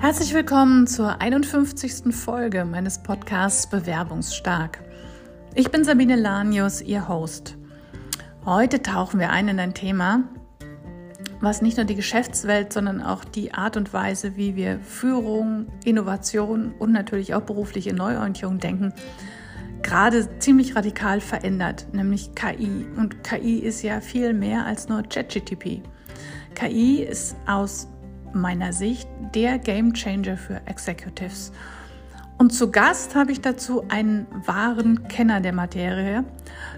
Herzlich willkommen zur 51. Folge meines Podcasts Bewerbungsstark. Ich bin Sabine Lanius, Ihr Host. Heute tauchen wir ein in ein Thema, was nicht nur die Geschäftswelt, sondern auch die Art und Weise, wie wir Führung, Innovation und natürlich auch berufliche Neuorientierung denken, gerade ziemlich radikal verändert, nämlich KI. Und KI ist ja viel mehr als nur ChatGTP. KI ist aus meiner Sicht der Game Changer für Executives. Und zu Gast habe ich dazu einen wahren Kenner der Materie,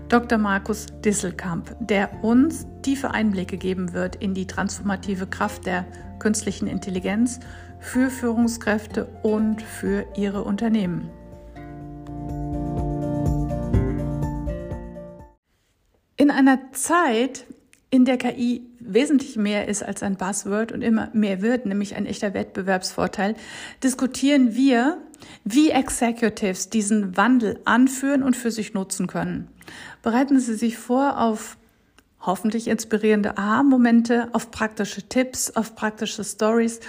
Dr. Markus Disselkamp, der uns tiefe Einblicke geben wird in die transformative Kraft der künstlichen Intelligenz für Führungskräfte und für ihre Unternehmen. In einer Zeit, in der KI wesentlich mehr ist als ein Buzzword und immer mehr wird, nämlich ein echter Wettbewerbsvorteil, diskutieren wir, wie Executives diesen Wandel anführen und für sich nutzen können. Bereiten Sie sich vor auf hoffentlich inspirierende Aha-Momente, auf praktische Tipps, auf praktische Stories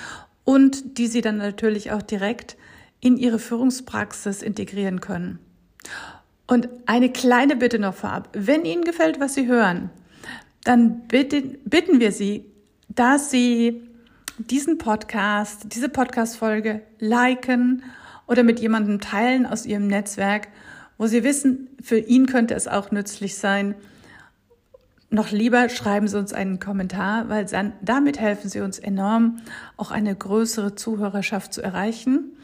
und die Sie dann natürlich auch direkt in Ihre Führungspraxis integrieren können. Und eine kleine Bitte noch vorab. Wenn Ihnen gefällt, was Sie hören, dann bitten, bitten wir Sie, dass Sie diesen Podcast, diese Podcast-Folge liken oder mit jemandem teilen aus Ihrem Netzwerk, wo Sie wissen, für ihn könnte es auch nützlich sein. Noch lieber schreiben Sie uns einen Kommentar, weil dann, damit helfen Sie uns enorm, auch eine größere Zuhörerschaft zu erreichen.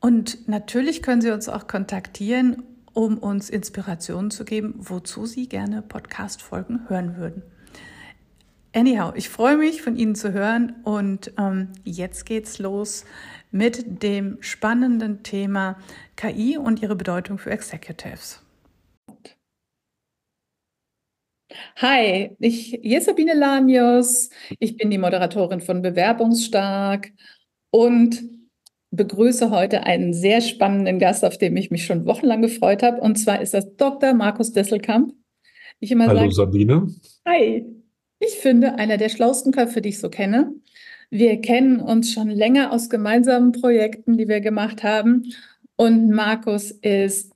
Und natürlich können Sie uns auch kontaktieren um uns Inspirationen zu geben, wozu Sie gerne Podcast-Folgen hören würden. Anyhow, ich freue mich, von Ihnen zu hören und ähm, jetzt geht's los mit dem spannenden Thema KI und ihre Bedeutung für Executives. Hi, ich, hier ist Sabine Lanius. Ich bin die Moderatorin von Bewerbungsstark und begrüße heute einen sehr spannenden Gast, auf den ich mich schon wochenlang gefreut habe. Und zwar ist das Dr. Markus Desselkamp. Ich immer Hallo sage, Sabine. Hi. Ich finde, einer der schlauesten Köpfe, die ich so kenne. Wir kennen uns schon länger aus gemeinsamen Projekten, die wir gemacht haben. Und Markus ist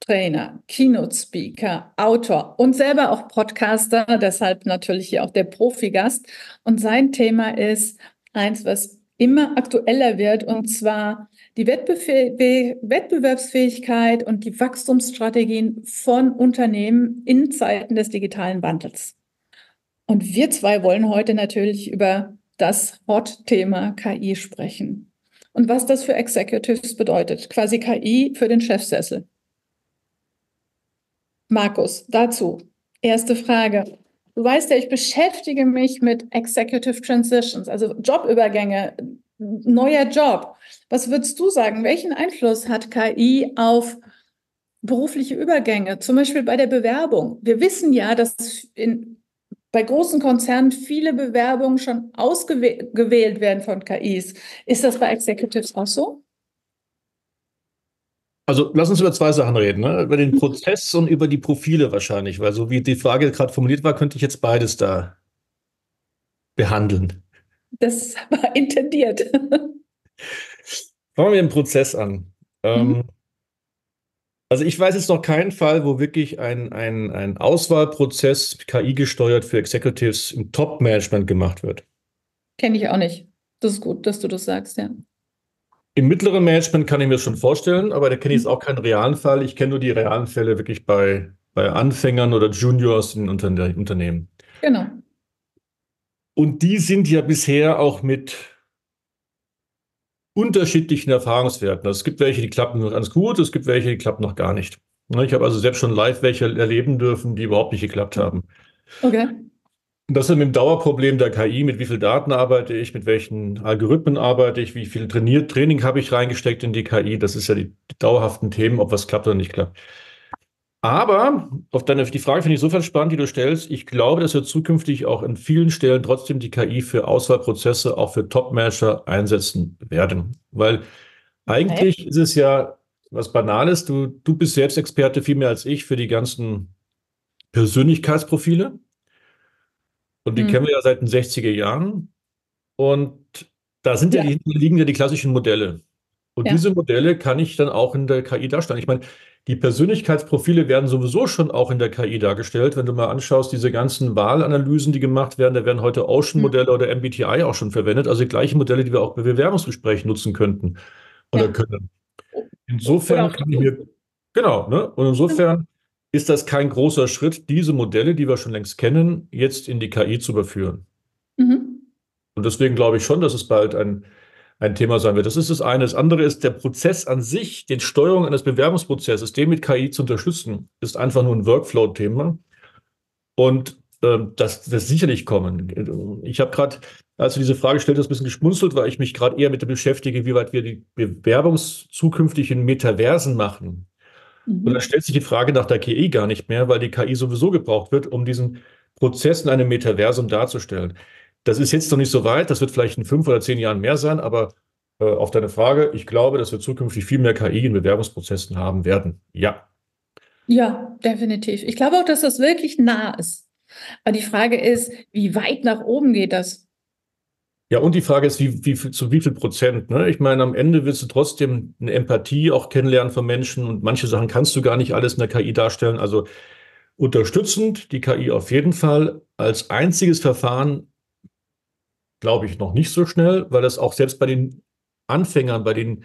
Trainer, Keynote Speaker, Autor und selber auch Podcaster, deshalb natürlich hier auch der Profigast. Und sein Thema ist eins, was immer aktueller wird, und zwar die Wettbewerbsfähigkeit und die Wachstumsstrategien von Unternehmen in Zeiten des digitalen Wandels. Und wir zwei wollen heute natürlich über das Hot-Thema KI sprechen und was das für Executives bedeutet, quasi KI für den Chefsessel. Markus, dazu erste Frage. Du weißt ja, ich beschäftige mich mit Executive Transitions, also Jobübergänge, neuer Job. Was würdest du sagen? Welchen Einfluss hat KI auf berufliche Übergänge, zum Beispiel bei der Bewerbung? Wir wissen ja, dass in, bei großen Konzernen viele Bewerbungen schon ausgewählt werden von KIs. Ist das bei Executives auch so? Also lass uns über zwei Sachen reden, ne? über den. Prozess und über die Profile wahrscheinlich, weil so wie die Frage gerade formuliert war, könnte ich jetzt beides da behandeln. Das war intendiert. Fangen wir mit dem Prozess an. Ähm, mhm. Also ich weiß jetzt noch keinen Fall, wo wirklich ein, ein, ein Auswahlprozess KI gesteuert für Executives im Top-Management gemacht wird. Kenne ich auch nicht. Das ist gut, dass du das sagst, ja. Im mittleren Management kann ich mir das schon vorstellen, aber da kenne ich jetzt auch keinen realen Fall. Ich kenne nur die realen Fälle wirklich bei, bei Anfängern oder Juniors in Unterne Unternehmen. Genau. Und die sind ja bisher auch mit unterschiedlichen Erfahrungswerten. Also es gibt welche, die klappen noch ganz gut, es gibt welche, die klappen noch gar nicht. Ne, ich habe also selbst schon live welche erleben dürfen, die überhaupt nicht geklappt haben. Okay. Das ist mit dem Dauerproblem der KI, mit wie viel Daten arbeite ich, mit welchen Algorithmen arbeite ich, wie viel trainiert, Training habe ich reingesteckt in die KI. Das ist ja die, die dauerhaften Themen, ob was klappt oder nicht klappt. Aber auf deine, die Frage finde ich insofern spannend, die du stellst. Ich glaube, dass wir zukünftig auch an vielen Stellen trotzdem die KI für Auswahlprozesse, auch für Top-Manager einsetzen werden. Weil eigentlich okay. ist es ja was Banales. Du, du bist selbst Experte viel mehr als ich für die ganzen Persönlichkeitsprofile. Und die mhm. kennen wir ja seit den 60er Jahren. Und da sind ja, ja die, liegen ja die klassischen Modelle. Und ja. diese Modelle kann ich dann auch in der KI darstellen. Ich meine, die Persönlichkeitsprofile werden sowieso schon auch in der KI dargestellt. Wenn du mal anschaust, diese ganzen Wahlanalysen, die gemacht werden, da werden heute Ocean-Modelle mhm. oder MBTI auch schon verwendet. Also die gleichen Modelle, die wir auch bei Bewerbungsgesprächen nutzen könnten oder ja. können. Insofern kann ich mir, genau, ne? Und insofern ist das kein großer Schritt, diese Modelle, die wir schon längst kennen, jetzt in die KI zu überführen. Mhm. Und deswegen glaube ich schon, dass es bald ein, ein Thema sein wird. Das ist das eine. Das andere ist, der Prozess an sich, die Steuerung eines Bewerbungsprozesses, den mit KI zu unterstützen, ist einfach nur ein Workflow-Thema. Und ähm, das wird sicherlich kommen. Ich habe gerade, als du diese Frage stellst, ein bisschen geschmunzelt, weil ich mich gerade eher mit dem beschäftige, wie weit wir die Bewerbung zukünftig in Metaversen machen. Mhm. Und da stellt sich die Frage nach der KI gar nicht mehr, weil die KI sowieso gebraucht wird, um diesen Prozess in einem Metaversum darzustellen. Das ist jetzt noch nicht so weit, das wird vielleicht in fünf oder zehn Jahren mehr sein, aber äh, auf deine Frage, ich glaube, dass wir zukünftig viel mehr KI in Bewerbungsprozessen haben werden. Ja. Ja, definitiv. Ich glaube auch, dass das wirklich nah ist. Aber die Frage ist, wie weit nach oben geht das? Ja, und die Frage ist, wie, wie, zu wie viel Prozent? Ne? Ich meine, am Ende willst du trotzdem eine Empathie auch kennenlernen von Menschen und manche Sachen kannst du gar nicht alles in der KI darstellen. Also unterstützend die KI auf jeden Fall. Als einziges Verfahren glaube ich noch nicht so schnell, weil das auch selbst bei den Anfängern, bei den,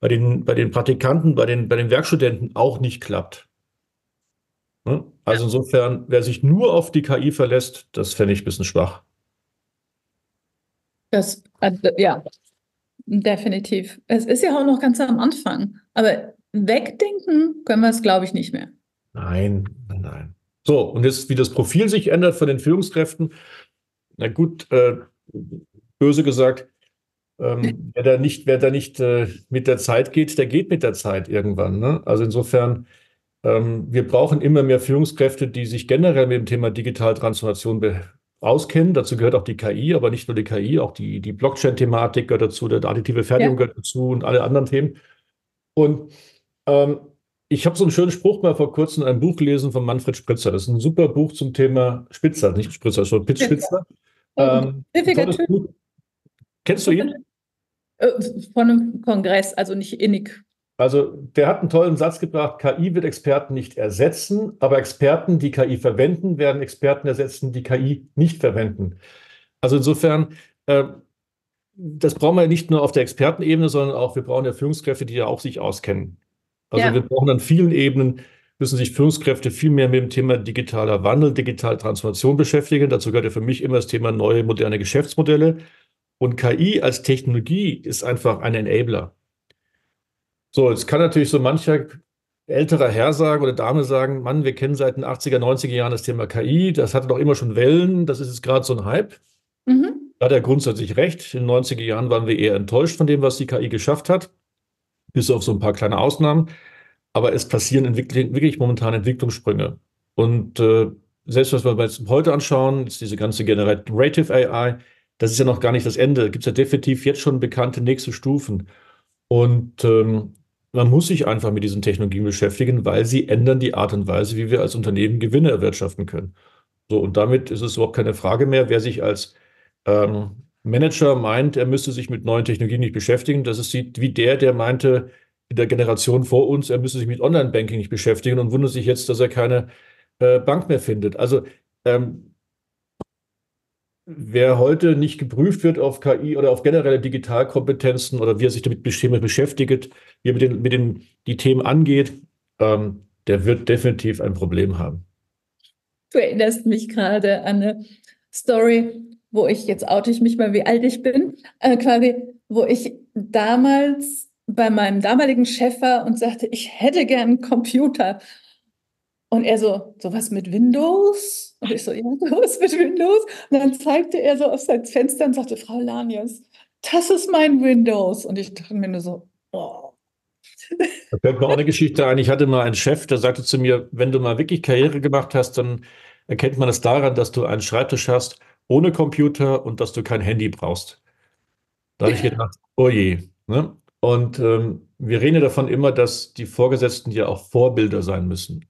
bei den, bei den Praktikanten, bei den, bei den Werkstudenten auch nicht klappt. Ne? Also insofern, wer sich nur auf die KI verlässt, das fände ich ein bisschen schwach. Das, also, ja, definitiv. Es ist ja auch noch ganz am Anfang. Aber wegdenken können wir es, glaube ich, nicht mehr. Nein, nein. So, und jetzt, wie das Profil sich ändert von den Führungskräften. Na gut, äh, böse gesagt, ähm, wer da nicht, wer da nicht äh, mit der Zeit geht, der geht mit der Zeit irgendwann. Ne? Also insofern, ähm, wir brauchen immer mehr Führungskräfte, die sich generell mit dem Thema Digitaltransformation auskennen. Dazu gehört auch die KI, aber nicht nur die KI, auch die, die Blockchain-Thematik gehört dazu, der additive Fertigung ja. gehört dazu und alle anderen Themen. Und ähm, ich habe so einen schönen Spruch mal vor kurzem in einem Buch gelesen von Manfred Spritzer. Das ist ein super Buch zum Thema Spitzer, nicht Spritzer, sondern Pitch Spitzer. Ähm, Kennst du ihn? Äh, von einem Kongress, also nicht innig. Also der hat einen tollen Satz gebracht, KI wird Experten nicht ersetzen, aber Experten, die KI verwenden, werden Experten ersetzen, die KI nicht verwenden. Also insofern, äh, das brauchen wir nicht nur auf der Expertenebene, sondern auch, wir brauchen ja Führungskräfte, die ja auch sich auskennen. Also ja. wir brauchen an vielen Ebenen, müssen sich Führungskräfte viel mehr mit dem Thema digitaler Wandel, digitale Transformation beschäftigen. Dazu gehört ja für mich immer das Thema neue, moderne Geschäftsmodelle. Und KI als Technologie ist einfach ein Enabler. So, jetzt kann natürlich so mancher älterer Herr sagen oder Dame sagen, Mann, wir kennen seit den 80er, 90er Jahren das Thema KI, das hatte doch immer schon Wellen, das ist jetzt gerade so ein Hype. Mhm. Da hat er grundsätzlich recht. In den 90er Jahren waren wir eher enttäuscht von dem, was die KI geschafft hat, bis auf so ein paar kleine Ausnahmen. Aber es passieren wirklich momentan Entwicklungssprünge. Und äh, selbst was wir uns heute anschauen, ist diese ganze Generative AI, das ist ja noch gar nicht das Ende. Da gibt es ja definitiv jetzt schon bekannte nächste Stufen. Und ähm, man muss sich einfach mit diesen Technologien beschäftigen, weil sie ändern die Art und Weise, wie wir als Unternehmen Gewinne erwirtschaften können. So, und damit ist es überhaupt keine Frage mehr, wer sich als ähm, Manager meint, er müsste sich mit neuen Technologien nicht beschäftigen. Das ist wie der, der meinte in der Generation vor uns, er müsste sich mit Online-Banking nicht beschäftigen und wundert sich jetzt, dass er keine äh, Bank mehr findet. Also ähm, wer heute nicht geprüft wird auf KI oder auf generelle Digitalkompetenzen oder wie er sich damit beschäftigt, wie er mit den, mit den die Themen angeht, ähm, der wird definitiv ein Problem haben. Du erinnerst mich gerade an eine Story, wo ich, jetzt oute ich mich mal, wie alt ich bin, äh, quasi, wo ich damals bei meinem damaligen Chef war und sagte, ich hätte gern einen Computer. Und er so, sowas mit Windows? Und ich so, ja, sowas mit Windows. Und dann zeigte er so auf sein Fenster und sagte, Frau Lanius, das ist mein Windows. Und ich dachte mir nur so, oh. Da fällt mir auch eine Geschichte ein. Ich hatte mal einen Chef, der sagte zu mir, wenn du mal wirklich Karriere gemacht hast, dann erkennt man es daran, dass du einen Schreibtisch hast ohne Computer und dass du kein Handy brauchst. Da habe ich gedacht, oh je. Ne? Und ähm, wir reden davon immer, dass die Vorgesetzten ja auch Vorbilder sein müssen.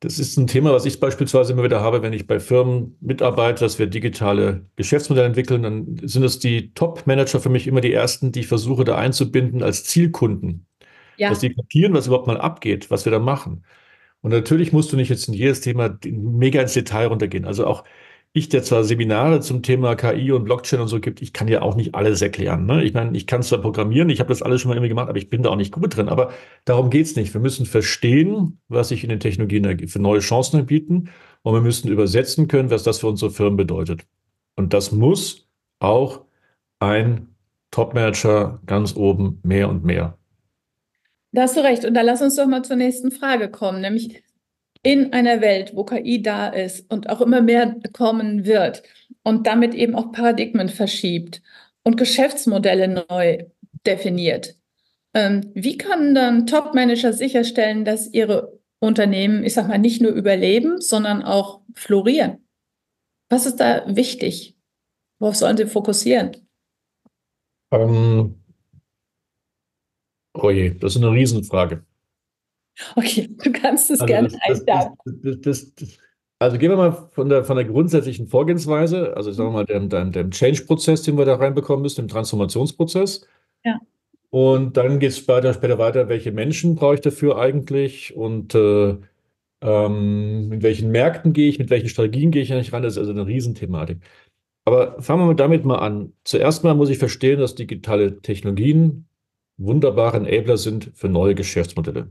Das ist ein Thema, was ich beispielsweise immer wieder habe, wenn ich bei Firmen mitarbeite, dass wir digitale Geschäftsmodelle entwickeln, dann sind es die Top-Manager für mich immer die ersten, die ich versuche da einzubinden als Zielkunden. Ja. Dass die kapieren, was überhaupt mal abgeht, was wir da machen. Und natürlich musst du nicht jetzt in jedes Thema mega ins Detail runtergehen. Also auch ich, der zwar Seminare zum Thema KI und Blockchain und so gibt, ich kann ja auch nicht alles erklären. Ne? Ich meine, ich kann zwar programmieren, ich habe das alles schon mal immer gemacht, aber ich bin da auch nicht gut drin. Aber darum geht's nicht. Wir müssen verstehen, was sich in den Technologien für neue Chancen anbieten und wir müssen übersetzen können, was das für unsere Firmen bedeutet. Und das muss auch ein Top-Manager ganz oben mehr und mehr. Da hast du recht. Und da lass uns doch mal zur nächsten Frage kommen, nämlich in einer Welt, wo KI da ist und auch immer mehr kommen wird und damit eben auch Paradigmen verschiebt und Geschäftsmodelle neu definiert. Ähm, wie können dann Top-Manager sicherstellen, dass ihre Unternehmen, ich sag mal, nicht nur überleben, sondern auch florieren? Was ist da wichtig? Worauf sollen sie fokussieren? Ähm, oh je, das ist eine Riesenfrage. Okay, du kannst es also gerne einsteigen. Also gehen wir mal von der, von der grundsätzlichen Vorgehensweise, also sagen wir mal, dem, dem, dem Change-Prozess, den wir da reinbekommen müssen, dem Transformationsprozess. Ja. Und dann geht es später, später weiter, welche Menschen brauche ich dafür eigentlich und äh, ähm, mit welchen Märkten gehe ich, mit welchen Strategien gehe ich eigentlich ran. Das ist also eine Riesenthematik. Aber fangen wir damit mal an. Zuerst mal muss ich verstehen, dass digitale Technologien wunderbare Enabler sind für neue Geschäftsmodelle.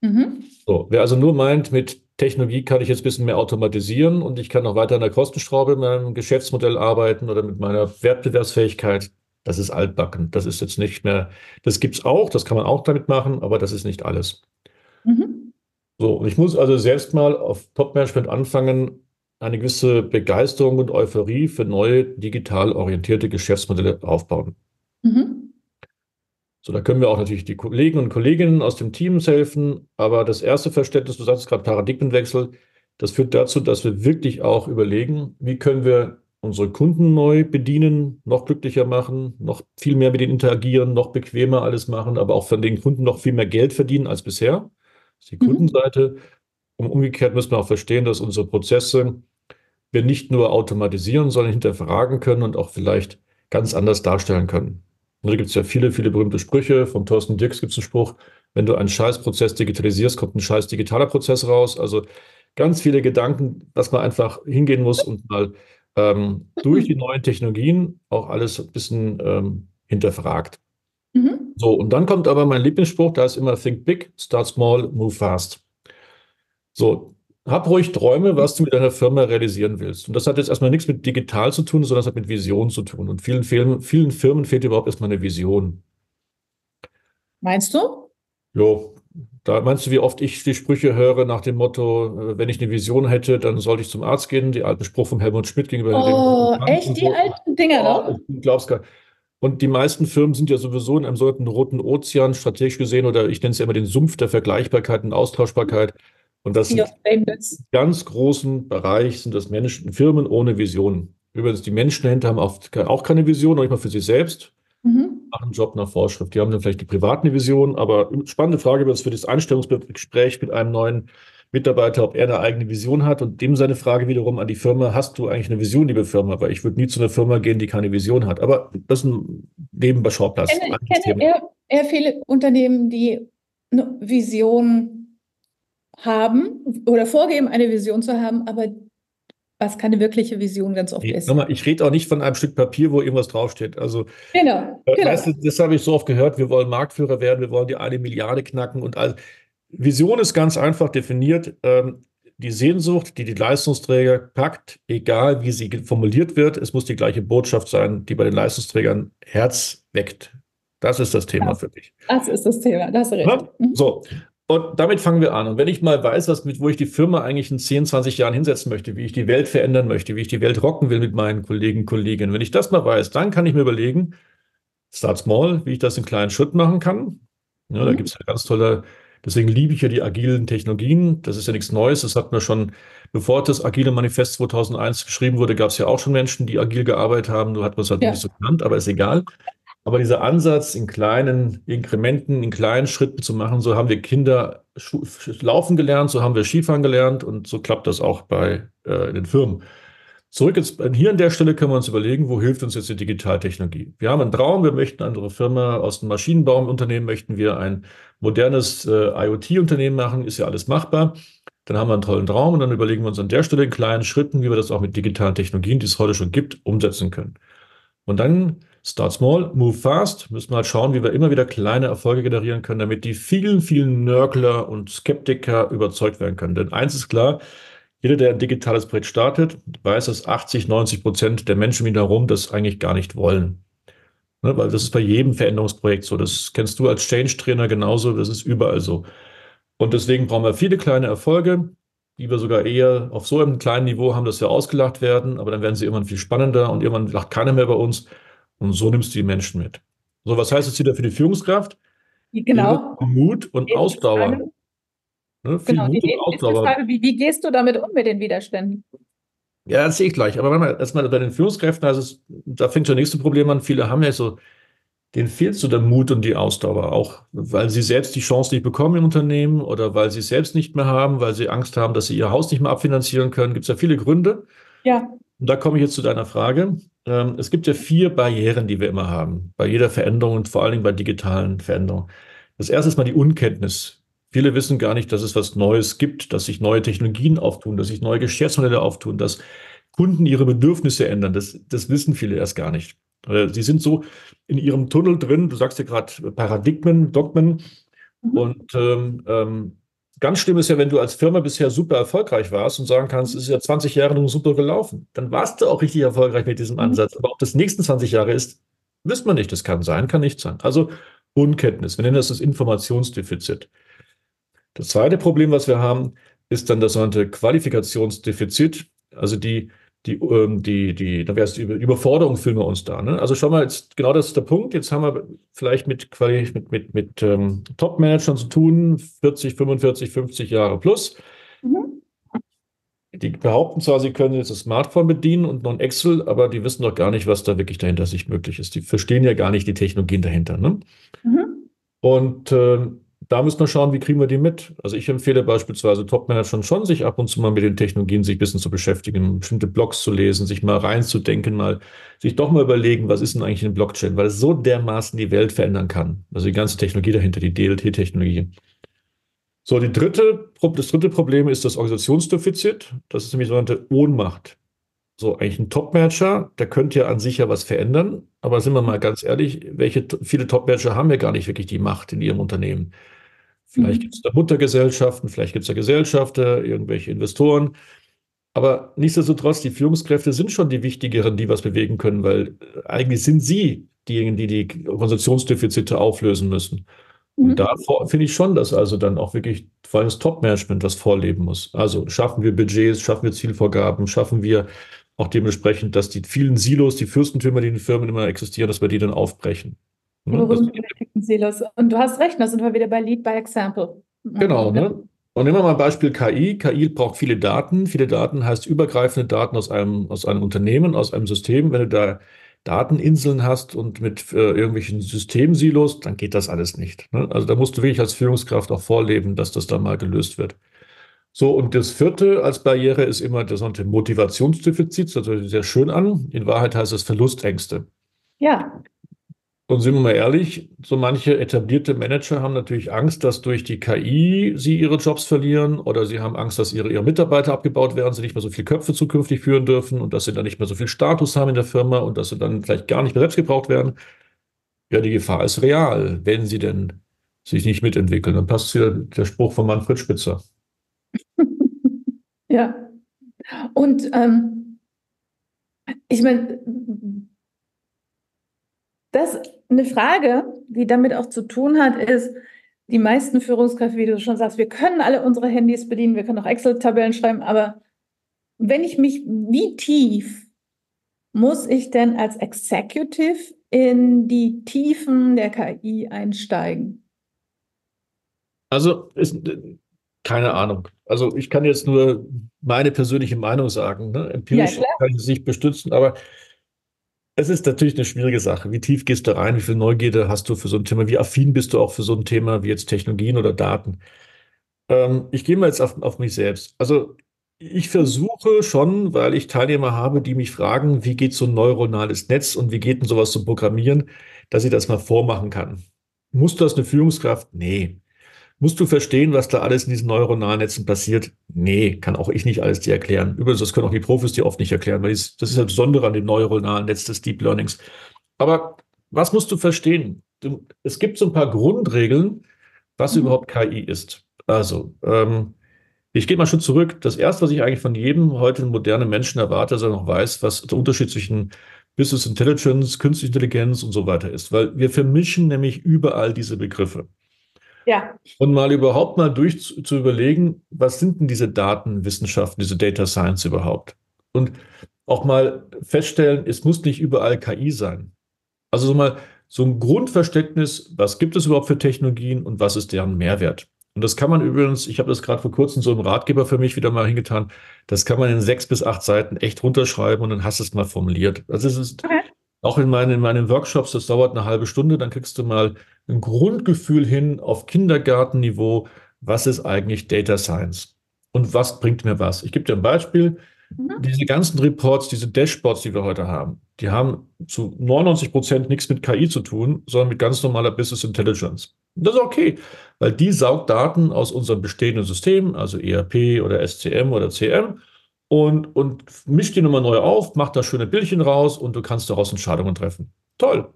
Mhm. So, wer also nur meint, mit Technologie kann ich jetzt ein bisschen mehr automatisieren und ich kann noch weiter an der Kostenschraube in meinem Geschäftsmodell arbeiten oder mit meiner Wettbewerbsfähigkeit, das ist altbacken. Das ist jetzt nicht mehr, das gibt es auch, das kann man auch damit machen, aber das ist nicht alles. Mhm. So, und ich muss also selbst mal auf Top-Management anfangen, eine gewisse Begeisterung und Euphorie für neue digital orientierte Geschäftsmodelle aufbauen. Mhm. So, da können wir auch natürlich die Kollegen und Kolleginnen aus dem Team helfen. Aber das erste Verständnis, du sagst gerade Paradigmenwechsel, das führt dazu, dass wir wirklich auch überlegen, wie können wir unsere Kunden neu bedienen, noch glücklicher machen, noch viel mehr mit ihnen interagieren, noch bequemer alles machen, aber auch von den Kunden noch viel mehr Geld verdienen als bisher. Das ist die mhm. Kundenseite. Und umgekehrt müssen wir auch verstehen, dass unsere Prozesse wir nicht nur automatisieren, sondern hinterfragen können und auch vielleicht ganz anders darstellen können. Da gibt es ja viele, viele berühmte Sprüche. Vom Thorsten Dirks gibt es einen Spruch, wenn du einen Scheißprozess digitalisierst, kommt ein scheiß digitaler Prozess raus. Also ganz viele Gedanken, dass man einfach hingehen muss und mal ähm, durch die neuen Technologien auch alles ein bisschen ähm, hinterfragt. Mhm. So, und dann kommt aber mein Lieblingsspruch, da ist immer Think Big, Start Small, Move Fast. So, hab ruhig Träume, was du mit deiner Firma realisieren willst. Und das hat jetzt erstmal nichts mit digital zu tun, sondern das hat mit Vision zu tun. Und vielen, vielen, vielen Firmen fehlt überhaupt erstmal eine Vision. Meinst du? Jo, da meinst du, wie oft ich die Sprüche höre nach dem Motto, äh, wenn ich eine Vision hätte, dann sollte ich zum Arzt gehen. Die alten Spruch von Helmut Schmidt gegenüber oh, dem. Oh, echt? Die so. alten Dinger, ne? Du glaubst gar und die meisten Firmen sind ja sowieso in einem sogenannten roten Ozean strategisch gesehen oder ich nenne es ja immer den Sumpf der Vergleichbarkeit und Austauschbarkeit. Und das sind ganz großen Bereich sind das Menschen, Firmen ohne Vision. Übrigens, die Menschen dahinter haben oft auch keine Vision, noch nicht mal für sich selbst. Mhm. Machen einen Job nach Vorschrift. Die haben dann vielleicht die private Vision, aber spannende Frage es für das Einstellungsgespräch mit einem neuen Mitarbeiter, ob er eine eigene Vision hat und dem seine Frage wiederum an die Firma, hast du eigentlich eine Vision, liebe Firma? Weil ich würde nie zu einer Firma gehen, die keine Vision hat. Aber das ist ein Nebenbeschauplatz. Ich kenne, kenne eher, eher viele Unternehmen, die eine Vision haben oder vorgeben, eine Vision zu haben, aber was keine wirkliche Vision ganz oft nee, ist. Mal, ich rede auch nicht von einem Stück Papier, wo irgendwas draufsteht. Also, genau, äh, genau. Weißt du, das habe ich so oft gehört, wir wollen Marktführer werden, wir wollen die eine Milliarde knacken und all. Vision ist ganz einfach definiert. Ähm, die Sehnsucht, die die Leistungsträger packt, egal wie sie formuliert wird, es muss die gleiche Botschaft sein, die bei den Leistungsträgern Herz weckt. Das ist das Thema das, für dich. Das ist das Thema, das ist richtig. Mhm. So, und damit fangen wir an. Und wenn ich mal weiß, was, mit, wo ich die Firma eigentlich in 10, 20 Jahren hinsetzen möchte, wie ich die Welt verändern möchte, wie ich die Welt rocken will mit meinen Kollegen, Kolleginnen, wenn ich das mal weiß, dann kann ich mir überlegen, start small, wie ich das in kleinen Schritten machen kann. Ja, mhm. Da gibt es ja ganz tolle, deswegen liebe ich ja die agilen Technologien. Das ist ja nichts Neues. Das hat mir schon, bevor das agile Manifest 2001 geschrieben wurde, gab es ja auch schon Menschen, die agil gearbeitet haben. Nur hat man es halt ja. nicht so genannt, aber ist egal. Aber dieser Ansatz in kleinen Inkrementen, in kleinen Schritten zu machen, so haben wir Kinder laufen gelernt, so haben wir Skifahren gelernt und so klappt das auch bei äh, den Firmen. Zurück jetzt, hier an der Stelle können wir uns überlegen, wo hilft uns jetzt die Digitaltechnologie? Wir haben einen Traum, wir möchten unsere Firma aus dem Maschinenbauunternehmen, möchten wir ein modernes äh, IoT-Unternehmen machen, ist ja alles machbar. Dann haben wir einen tollen Traum und dann überlegen wir uns an der Stelle in kleinen Schritten, wie wir das auch mit digitalen Technologien, die es heute schon gibt, umsetzen können. Und dann start small, move fast, müssen wir halt schauen, wie wir immer wieder kleine Erfolge generieren können, damit die vielen, vielen Nörgler und Skeptiker überzeugt werden können. Denn eins ist klar, jeder, der ein digitales Projekt startet, weiß, dass 80, 90 Prozent der Menschen um ihn herum das eigentlich gar nicht wollen. Ne, weil das ist bei jedem Veränderungsprojekt so. Das kennst du als Change-Trainer genauso. Das ist überall so. Und deswegen brauchen wir viele kleine Erfolge, die wir sogar eher auf so einem kleinen Niveau haben, dass wir ausgelacht werden. Aber dann werden sie irgendwann viel spannender und irgendwann lacht keiner mehr bei uns. Und so nimmst du die Menschen mit. So, was heißt das wieder für die Führungskraft? Genau. Mut und Ausdauer. Ne? Viel genau, Mut die und Ausdauer. Frage, wie, wie, gehst du damit um mit den Widerständen? Ja, das sehe ich gleich. Aber erstmal bei den Führungskräften, also da fängt schon das nächste Problem an. Viele haben ja so, denen fehlt so der Mut und die Ausdauer, auch weil sie selbst die Chance nicht bekommen im Unternehmen oder weil sie es selbst nicht mehr haben, weil sie Angst haben, dass sie ihr Haus nicht mehr abfinanzieren können. Gibt es ja viele Gründe. Ja. Und da komme ich jetzt zu deiner Frage. Ähm, es gibt ja vier Barrieren, die wir immer haben, bei jeder Veränderung und vor allen Dingen bei digitalen Veränderungen. Das erste ist mal die Unkenntnis. Viele wissen gar nicht, dass es was Neues gibt, dass sich neue Technologien auftun, dass sich neue Geschäftsmodelle auftun, dass Kunden ihre Bedürfnisse ändern. Das, das wissen viele erst gar nicht. Sie sind so in ihrem Tunnel drin, du sagst ja gerade Paradigmen, Dogmen. Mhm. Und ähm, ähm, ganz schlimm ist ja, wenn du als Firma bisher super erfolgreich warst und sagen kannst, es ist ja 20 Jahre nun super gelaufen. Dann warst du auch richtig erfolgreich mit diesem mhm. Ansatz. Aber ob das nächsten 20 Jahre ist, wisst man nicht. Das kann sein, kann nicht sein. Also Unkenntnis. Wir nennen das das Informationsdefizit. Das zweite Problem, was wir haben, ist dann das sogenannte Qualifikationsdefizit, also die, die, ähm, die, die, da wäre es die Überforderung fühlen wir uns da. Ne? Also schau mal, jetzt, genau das ist der Punkt. Jetzt haben wir vielleicht mit, Quali mit, mit, mit ähm, Top-Managern zu tun, 40, 45, 50 Jahre plus. Mhm. Die behaupten zwar, sie können jetzt das Smartphone bedienen und noch ein Excel, aber die wissen doch gar nicht, was da wirklich dahinter sich möglich ist. Die verstehen ja gar nicht die Technologien dahinter. Ne? Mhm. Und ähm, da müssen wir schauen, wie kriegen wir die mit. Also ich empfehle beispielsweise Top-Managern schon, sich ab und zu mal mit den Technologien sich ein bisschen zu beschäftigen, bestimmte Blogs zu lesen, sich mal reinzudenken, mal sich doch mal überlegen, was ist denn eigentlich eine Blockchain, weil es so dermaßen die Welt verändern kann. Also die ganze Technologie dahinter, die DLT-Technologie. So, die dritte, das dritte Problem ist das Organisationsdefizit. Das ist nämlich sogenannte Ohnmacht. So, eigentlich ein Top-Manager, der könnte ja an sich ja was verändern, aber sind wir mal ganz ehrlich, welche viele Top-Manager haben ja gar nicht wirklich die Macht in ihrem Unternehmen. Vielleicht mhm. gibt es da Muttergesellschaften, vielleicht gibt es da Gesellschafter, irgendwelche Investoren. Aber nichtsdestotrotz, die Führungskräfte sind schon die wichtigeren, die was bewegen können, weil äh, eigentlich sind sie diejenigen, die die Organisationsdefizite auflösen müssen. Und mhm. da finde ich schon, dass also dann auch wirklich vor allem das Top-Management das vorleben muss. Also schaffen wir Budgets, schaffen wir Zielvorgaben, schaffen wir auch dementsprechend, dass die vielen Silos, die Fürstentümer, die in den Firmen immer existieren, dass wir die dann aufbrechen. Ne? Silos. Und du hast recht, da sind wir wieder bei Lead by Example. Genau, ne? Und nehmen wir mal ein Beispiel KI. KI braucht viele Daten. Viele Daten heißt übergreifende Daten aus einem, aus einem Unternehmen, aus einem System. Wenn du da Dateninseln hast und mit äh, irgendwelchen Systemsilos, dann geht das alles nicht. Ne? Also da musst du wirklich als Führungskraft auch vorleben, dass das da mal gelöst wird. So, und das vierte als Barriere ist immer das sogenannte Motivationsdefizit. Das hört sich sehr schön an. In Wahrheit heißt es Verlustängste. Ja. Und sind wir mal ehrlich, so manche etablierte Manager haben natürlich Angst, dass durch die KI sie ihre Jobs verlieren oder sie haben Angst, dass ihre, ihre Mitarbeiter abgebaut werden, sie nicht mehr so viele Köpfe zukünftig führen dürfen und dass sie dann nicht mehr so viel Status haben in der Firma und dass sie dann vielleicht gar nicht mehr selbst gebraucht werden. Ja, die Gefahr ist real, wenn sie denn sich nicht mitentwickeln. Dann passt wieder der Spruch von Manfred Spitzer. ja. Und ähm, ich meine, das eine Frage, die damit auch zu tun hat, ist, die meisten Führungskräfte, wie du schon sagst, wir können alle unsere Handys bedienen, wir können auch Excel-Tabellen schreiben, aber wenn ich mich, wie tief muss ich denn als Executive in die Tiefen der KI einsteigen? Also, ist, keine Ahnung. Also, ich kann jetzt nur meine persönliche Meinung sagen. Ne? Empirisch ja, kann ich es nicht bestützen, aber Es ist natürlich eine schwierige Sache. Wie tief gehst du rein? Wie viel Neugierde hast du für so ein Thema? Wie affin bist du auch für so ein Thema wie jetzt Technologien oder Daten? Ähm, ich gehe mal jetzt auf, auf mich selbst. Also ich versuche schon, weil ich Teilnehmer habe, die mich fragen, wie geht so ein neuronales Netz und wie geht denn sowas zu programmieren, dass ich das mal vormachen kann. Muss das eine Führungskraft? Nee. Musst du verstehen, was da alles in diesen neuronalen Netzen passiert? Nee, kann auch ich nicht alles dir erklären. Übrigens, das können auch die Profis dir oft nicht erklären, weil das ist das Besondere an dem neuronalen Netz des Deep Learnings. Aber was musst du verstehen? Es gibt so ein paar Grundregeln, was mhm. überhaupt KI ist. Also, ähm, ich gehe mal schon zurück. Das erste, was ich eigentlich von jedem heute modernen Menschen erwarte, dass er noch weiß, was der Unterschied zwischen Business Intelligence, Künstliche Intelligenz und so weiter ist. Weil wir vermischen nämlich überall diese Begriffe. Ja. Und mal überhaupt mal durch zu, zu überlegen, was sind denn diese Datenwissenschaften, diese Data Science überhaupt? Und auch mal feststellen, es muss nicht überall KI sein. Also so mal so ein Grundverständnis, was gibt es überhaupt für Technologien und was ist deren Mehrwert? Und das kann man übrigens, ich habe das gerade vor kurzem so im Ratgeber für mich wieder mal hingetan, das kann man in sechs bis acht Seiten echt runterschreiben und dann hast du es mal formuliert. Also es ist okay. auch in meinen, in meinen Workshops, das dauert eine halbe Stunde, dann kriegst du mal ein Grundgefühl hin auf Kindergartenniveau, was ist eigentlich Data Science und was bringt mir was. Ich gebe dir ein Beispiel. Mhm. Diese ganzen Reports, diese Dashboards, die wir heute haben, die haben zu 99 Prozent nichts mit KI zu tun, sondern mit ganz normaler Business Intelligence. Das ist okay, weil die saugt Daten aus unserem bestehenden System, also ERP oder SCM oder CM, und, und mischt die nochmal neu auf, macht da schöne Bildchen raus und du kannst daraus Entscheidungen treffen. Toll.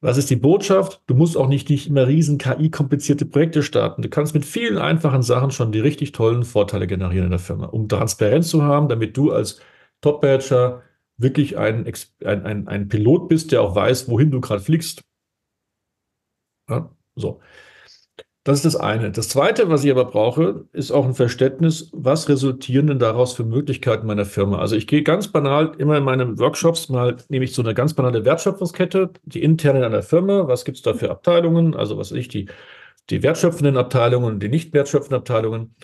Was ist die Botschaft? Du musst auch nicht, nicht immer riesen KI-komplizierte Projekte starten. Du kannst mit vielen einfachen Sachen schon die richtig tollen Vorteile generieren in der Firma, um Transparenz zu haben, damit du als Top-Manager wirklich ein, ein, ein, ein Pilot bist, der auch weiß, wohin du gerade fliegst. Ja, so. Das ist das eine. Das zweite, was ich aber brauche, ist auch ein Verständnis, was resultieren denn daraus für Möglichkeiten meiner Firma? Also ich gehe ganz banal immer in meinen Workshops mal, nehme ich so eine ganz banale Wertschöpfungskette, die interne in einer Firma, was gibt es da für Abteilungen, also was weiß ich, die, die wertschöpfenden Abteilungen die nicht wertschöpfenden Abteilungen.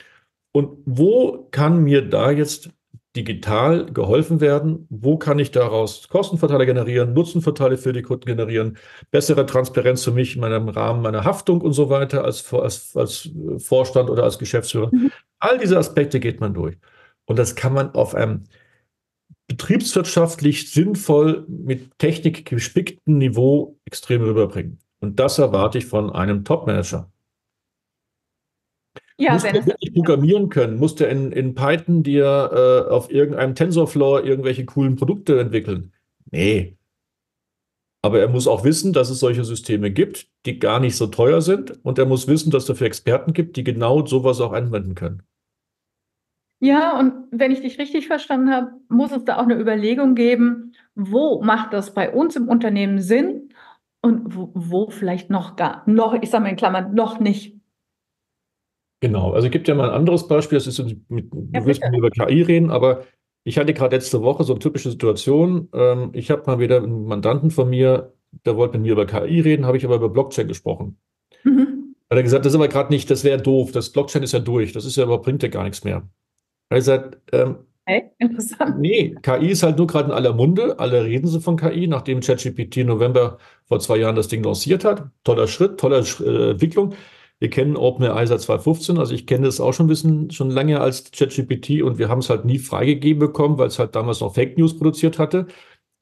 Und wo kann mir da jetzt digital geholfen werden? Wo kann ich daraus Kostenvorteile generieren, Nutzenvorteile für die Kunden generieren, bessere Transparenz für mich in meinem Rahmen meiner Haftung und so weiter als, als, als Vorstand oder als Geschäftsführer? Mhm. All diese Aspekte geht man durch. Und das kann man auf einem betriebswirtschaftlich sinnvoll mit Technik gespickten Niveau extrem rüberbringen. Und das erwarte ich von einem Top-Manager. Ja, musst du wirklich programmieren können? Musst du in, in Python dir äh, auf irgendeinem TensorFlow irgendwelche coolen Produkte entwickeln? Nee. Aber er muss auch wissen, dass es solche Systeme gibt, die gar nicht so teuer sind. Und er muss wissen, dass es dafür Experten gibt, die genau sowas auch anwenden können. Ja, und wenn ich dich richtig verstanden habe, muss es da auch eine Überlegung geben, wo macht das bei uns im Unternehmen Sinn und wo, wo vielleicht noch gar, noch, ich sage mal in Klammern, noch nicht. Genau, also ich gebe dir mal ein anderes Beispiel, das ist mit, ja, du wirst über KI reden, aber ich hatte gerade letzte Woche so eine typische Situation. Ähm, ich habe mal wieder einen Mandanten von mir, der wollte mit mir über KI reden, habe ich aber über Blockchain gesprochen. Mhm. Hat er gesagt, das ist aber gerade nicht, das wäre doof, das Blockchain ist ja durch, das ist ja aber bringt ja gar nichts mehr. Er hat gesagt, ähm, hey, interessant. Nee, KI ist halt nur gerade in aller Munde, alle reden so von KI, nachdem ChatGPT im November vor zwei Jahren das Ding lanciert hat. Toller Schritt, tolle äh, Entwicklung. Wir kennen OpenAI seit 2015, also ich kenne das auch schon bisschen, schon länger als ChatGPT und wir haben es halt nie freigegeben bekommen, weil es halt damals noch Fake News produziert hatte.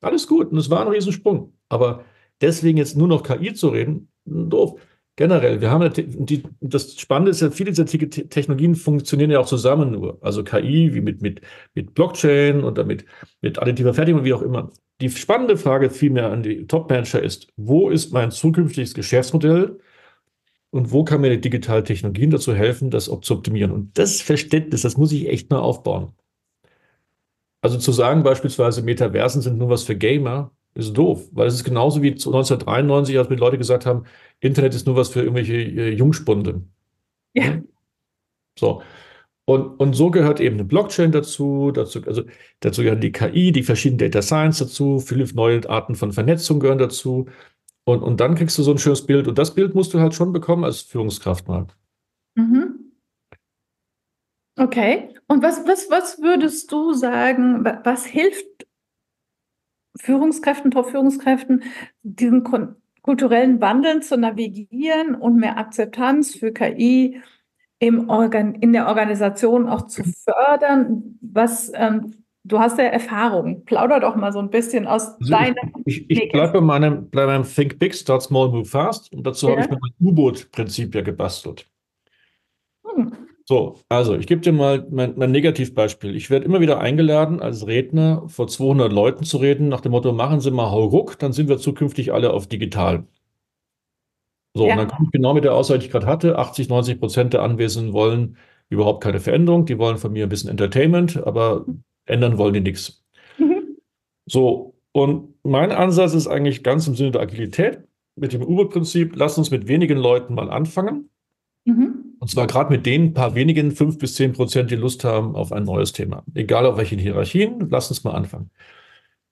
Alles gut und es war ein Riesensprung. Aber deswegen jetzt nur noch KI zu reden, doof. Generell, wir haben die, das Spannende ist ja, viele dieser Technologien funktionieren ja auch zusammen nur. Also KI wie mit, mit, mit Blockchain und damit mit additiver Fertigung, wie auch immer. Die spannende Frage vielmehr an die Top-Manager ist, wo ist mein zukünftiges Geschäftsmodell? Und wo kann mir die digitale Technologien dazu helfen, das zu optimieren. Und das Verständnis, das muss ich echt mal aufbauen. Also zu sagen beispielsweise, Metaversen sind nur was für Gamer, ist doof, weil es ist genauso wie 1993, als mir Leute gesagt haben, Internet ist nur was für irgendwelche äh, Jungspunde. Ja. So. Und, und so gehört eben eine Blockchain dazu, dazu, also dazu gehören die KI, die verschiedenen Data Science dazu, viele neue Arten von Vernetzung gehören dazu. Und, und dann kriegst du so ein schönes Bild. Und das Bild musst du halt schon bekommen als Führungskraft mal. Mhm. Okay. Und was, was, was würdest du sagen, was hilft Führungskräften, Top-Führungskräften, diesen kulturellen Wandel zu navigieren und mehr Akzeptanz für KI im Organ in der Organisation auch zu fördern? Was ähm, du hast ja Erfahrung. Plauder doch mal so ein bisschen aus also deiner. Ich, ich, ich bleibe bei meinem, bei meinem Think Big, Start Small, Move Fast und dazu ja. habe ich mir mein U-Boot-Prinzip ja gebastelt. Hm. So, also ich gebe dir mal mein, mein Negativbeispiel. Ich werde immer wieder eingeladen, als Redner vor 200 Leuten zu reden, nach dem Motto: Machen Sie mal Hauruck, dann sind wir zukünftig alle auf digital. So, ja. und dann komme ich genau mit der Aussage, die ich gerade hatte: 80, 90 Prozent der Anwesenden wollen überhaupt keine Veränderung. Die wollen von mir ein bisschen Entertainment, aber ändern wollen die nichts. Mhm. So, und mein Ansatz ist eigentlich ganz im Sinne der Agilität mit dem Uber-Prinzip: Lass uns mit wenigen Leuten mal anfangen. Mhm. Und zwar gerade mit den paar wenigen, fünf bis zehn Prozent, die Lust haben auf ein neues Thema. Egal auf welchen Hierarchien, lass uns mal anfangen.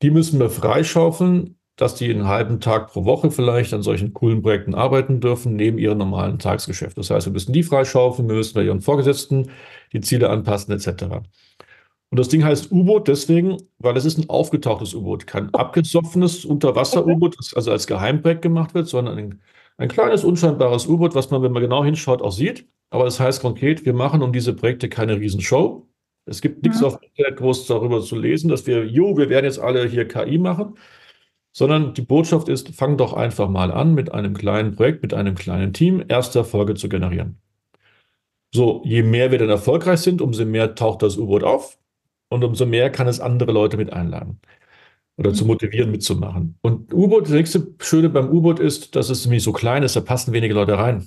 Die müssen wir freischaufeln, dass die einen halben Tag pro Woche vielleicht an solchen coolen Projekten arbeiten dürfen, neben ihrem normalen Tagesgeschäft. Das heißt, wir müssen die freischaufeln, wir müssen bei ihren Vorgesetzten die Ziele anpassen, etc. Und das Ding heißt U-Boot deswegen, weil es ist ein aufgetauchtes U-Boot, kein abgesoffenes Unterwasser-U-Boot, das also als Geheimprojekt gemacht wird, sondern ein, ein kleines, unscheinbares U-Boot, was man, wenn man genau hinschaut, auch sieht. Aber das heißt konkret, wir machen um diese Projekte keine Riesenshow. Es gibt nichts ja. auf Internet groß darüber zu lesen, dass wir, jo, wir werden jetzt alle hier KI machen, sondern die Botschaft ist, fang doch einfach mal an mit einem kleinen Projekt, mit einem kleinen Team, erste Erfolge zu generieren. So, je mehr wir dann erfolgreich sind, umso mehr taucht das U-Boot auf und umso mehr kann es andere Leute mit einladen oder mhm. zu motivieren, mitzumachen. Und U-Boot, das nächste Schöne beim U-Boot ist, dass es nämlich so klein ist, da passen wenige Leute rein.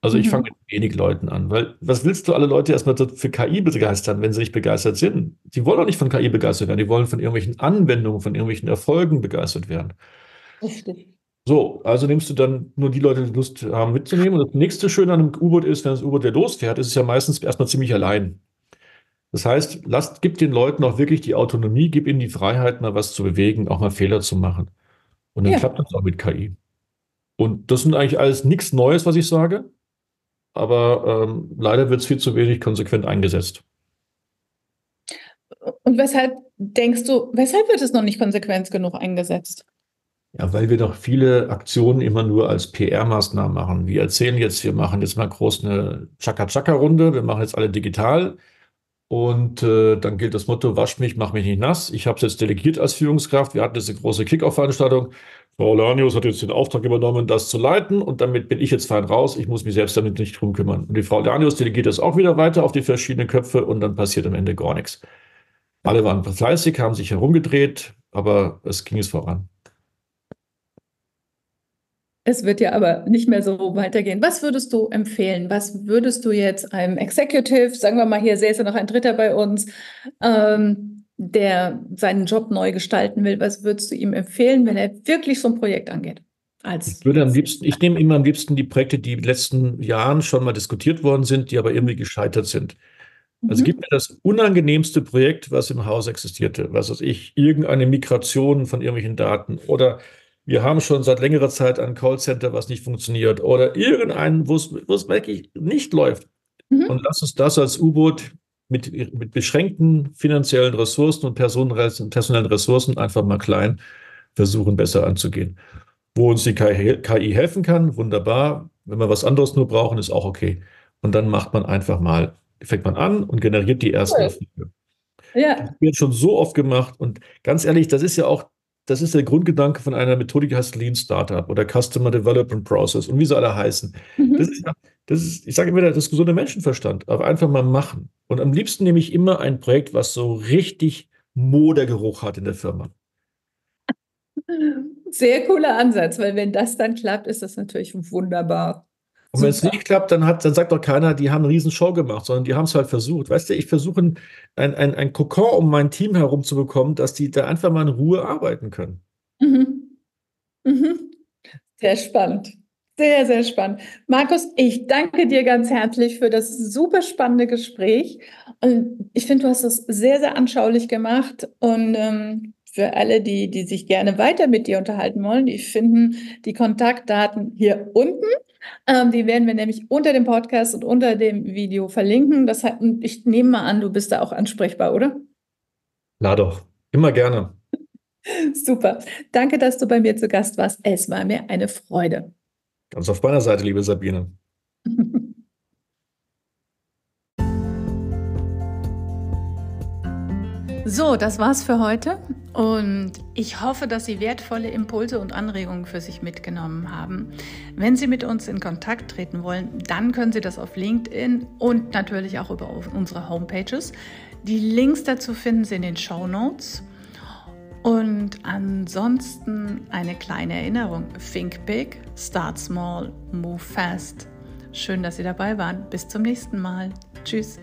Also ich mhm. fange mit wenig Leuten an, weil was willst du alle Leute erstmal für KI begeistern, wenn sie nicht begeistert sind? Die wollen auch nicht von KI begeistert werden, die wollen von irgendwelchen Anwendungen, von irgendwelchen Erfolgen begeistert werden. Richtig. So, also nimmst du dann nur die Leute, die Lust haben mitzunehmen. Und das nächste Schöne an einem U-Boot ist, wenn das U-Boot ja losfährt, ist es ja meistens erstmal ziemlich allein. Das heißt, lasst, gib den Leuten auch wirklich die Autonomie, gib ihnen die Freiheit, mal was zu bewegen, auch mal Fehler zu machen. Und dann ja. klappt das auch mit KI. Und das sind eigentlich alles nichts Neues, was ich sage aber ähm, leider wird es viel zu wenig konsequent eingesetzt. Und weshalb denkst du, weshalb wird es noch nicht konsequent genug eingesetzt? Ja, weil wir doch viele Aktionen immer nur als PR-Maßnahmen machen. Wir erzählen jetzt, wir machen jetzt mal groß eine Chaka-Chaka-Runde, wir machen jetzt alle digital. Und äh, dann gilt das Motto, wasch mich, mach mich nicht nass. Ich habe es jetzt delegiert als Führungskraft. Wir hatten jetzt eine große Kick-Off-Veranstaltung. Frau Lanius hat jetzt den Auftrag übernommen, das zu leiten und damit bin ich jetzt fein raus. Ich muss mich selbst damit nicht drum kümmern. Und die Frau Lanius delegiert das auch wieder weiter auf die verschiedenen Köpfe und dann passiert am Ende gar nichts. Alle waren fleißig, haben sich herumgedreht, aber es ging es voran. Es wird ja aber nicht mehr so weitergehen. Was würdest du empfehlen? Was würdest du jetzt einem Executive, sagen wir mal, hier säße ja noch ein Dritter bei uns, ähm, der seinen Job neu gestalten will, was würdest du ihm empfehlen, wenn er wirklich so ein Projekt angeht? Als ich würde am liebsten, ich nehme immer am liebsten die Projekte, die in den letzten Jahren schon mal diskutiert worden sind, die aber irgendwie gescheitert sind. Also mhm. gib mir das unangenehmste Projekt, was im Haus existierte, was weiß ich, irgendeine Migration von irgendwelchen Daten oder wir haben schon seit längerer Zeit ein Callcenter, was nicht funktioniert oder irgendeinen, wo es wirklich nicht läuft. Mhm. Und lass uns das als U-Boot mit, mit beschränkten finanziellen Ressourcen und personellen Ressourcen einfach mal klein versuchen, besser anzugehen. Wo uns die KI helfen kann, wunderbar. Wenn wir was anderes nur brauchen, ist auch okay. Und dann macht man einfach mal, fängt man an und generiert die ersten Erfolge. Ja. Das wird schon so oft gemacht. Und ganz ehrlich, das ist ja auch, das ist der Grundgedanke von einer Methodik, die heißt Lean Startup oder Customer Development Process und wie sie alle heißen. Mhm. Das ist das ist, ich sage immer, das gesunde Menschenverstand. Aber einfach mal machen. Und am liebsten nehme ich immer ein Projekt, was so richtig Modergeruch hat in der Firma. Sehr cooler Ansatz, weil wenn das dann klappt, ist das natürlich wunderbar. Und wenn es nicht klappt, dann, hat, dann sagt doch keiner, die haben eine Riesenshow gemacht, sondern die haben es halt versucht. Weißt du, ich versuche ein, ein, ein, ein Kokon um mein Team herum zu bekommen, dass die da einfach mal in Ruhe arbeiten können. Mhm. Mhm. Sehr spannend. Sehr, sehr spannend. Markus, ich danke dir ganz herzlich für das super spannende Gespräch. Und ich finde, du hast es sehr, sehr anschaulich gemacht. Und ähm, für alle, die, die sich gerne weiter mit dir unterhalten wollen, die finden die Kontaktdaten hier unten. Ähm, die werden wir nämlich unter dem Podcast und unter dem Video verlinken. Das heißt, ich nehme mal an, du bist da auch ansprechbar, oder? Na doch, immer gerne. Super. Danke, dass du bei mir zu Gast warst. Es war mir eine Freude. Ganz auf meiner Seite, liebe Sabine. So, das war's für heute und ich hoffe, dass Sie wertvolle Impulse und Anregungen für sich mitgenommen haben. Wenn Sie mit uns in Kontakt treten wollen, dann können Sie das auf LinkedIn und natürlich auch über unsere Homepages. Die Links dazu finden Sie in den Show Notes. Und ansonsten eine kleine Erinnerung. Think big, start small, move fast. Schön, dass Sie dabei waren. Bis zum nächsten Mal. Tschüss.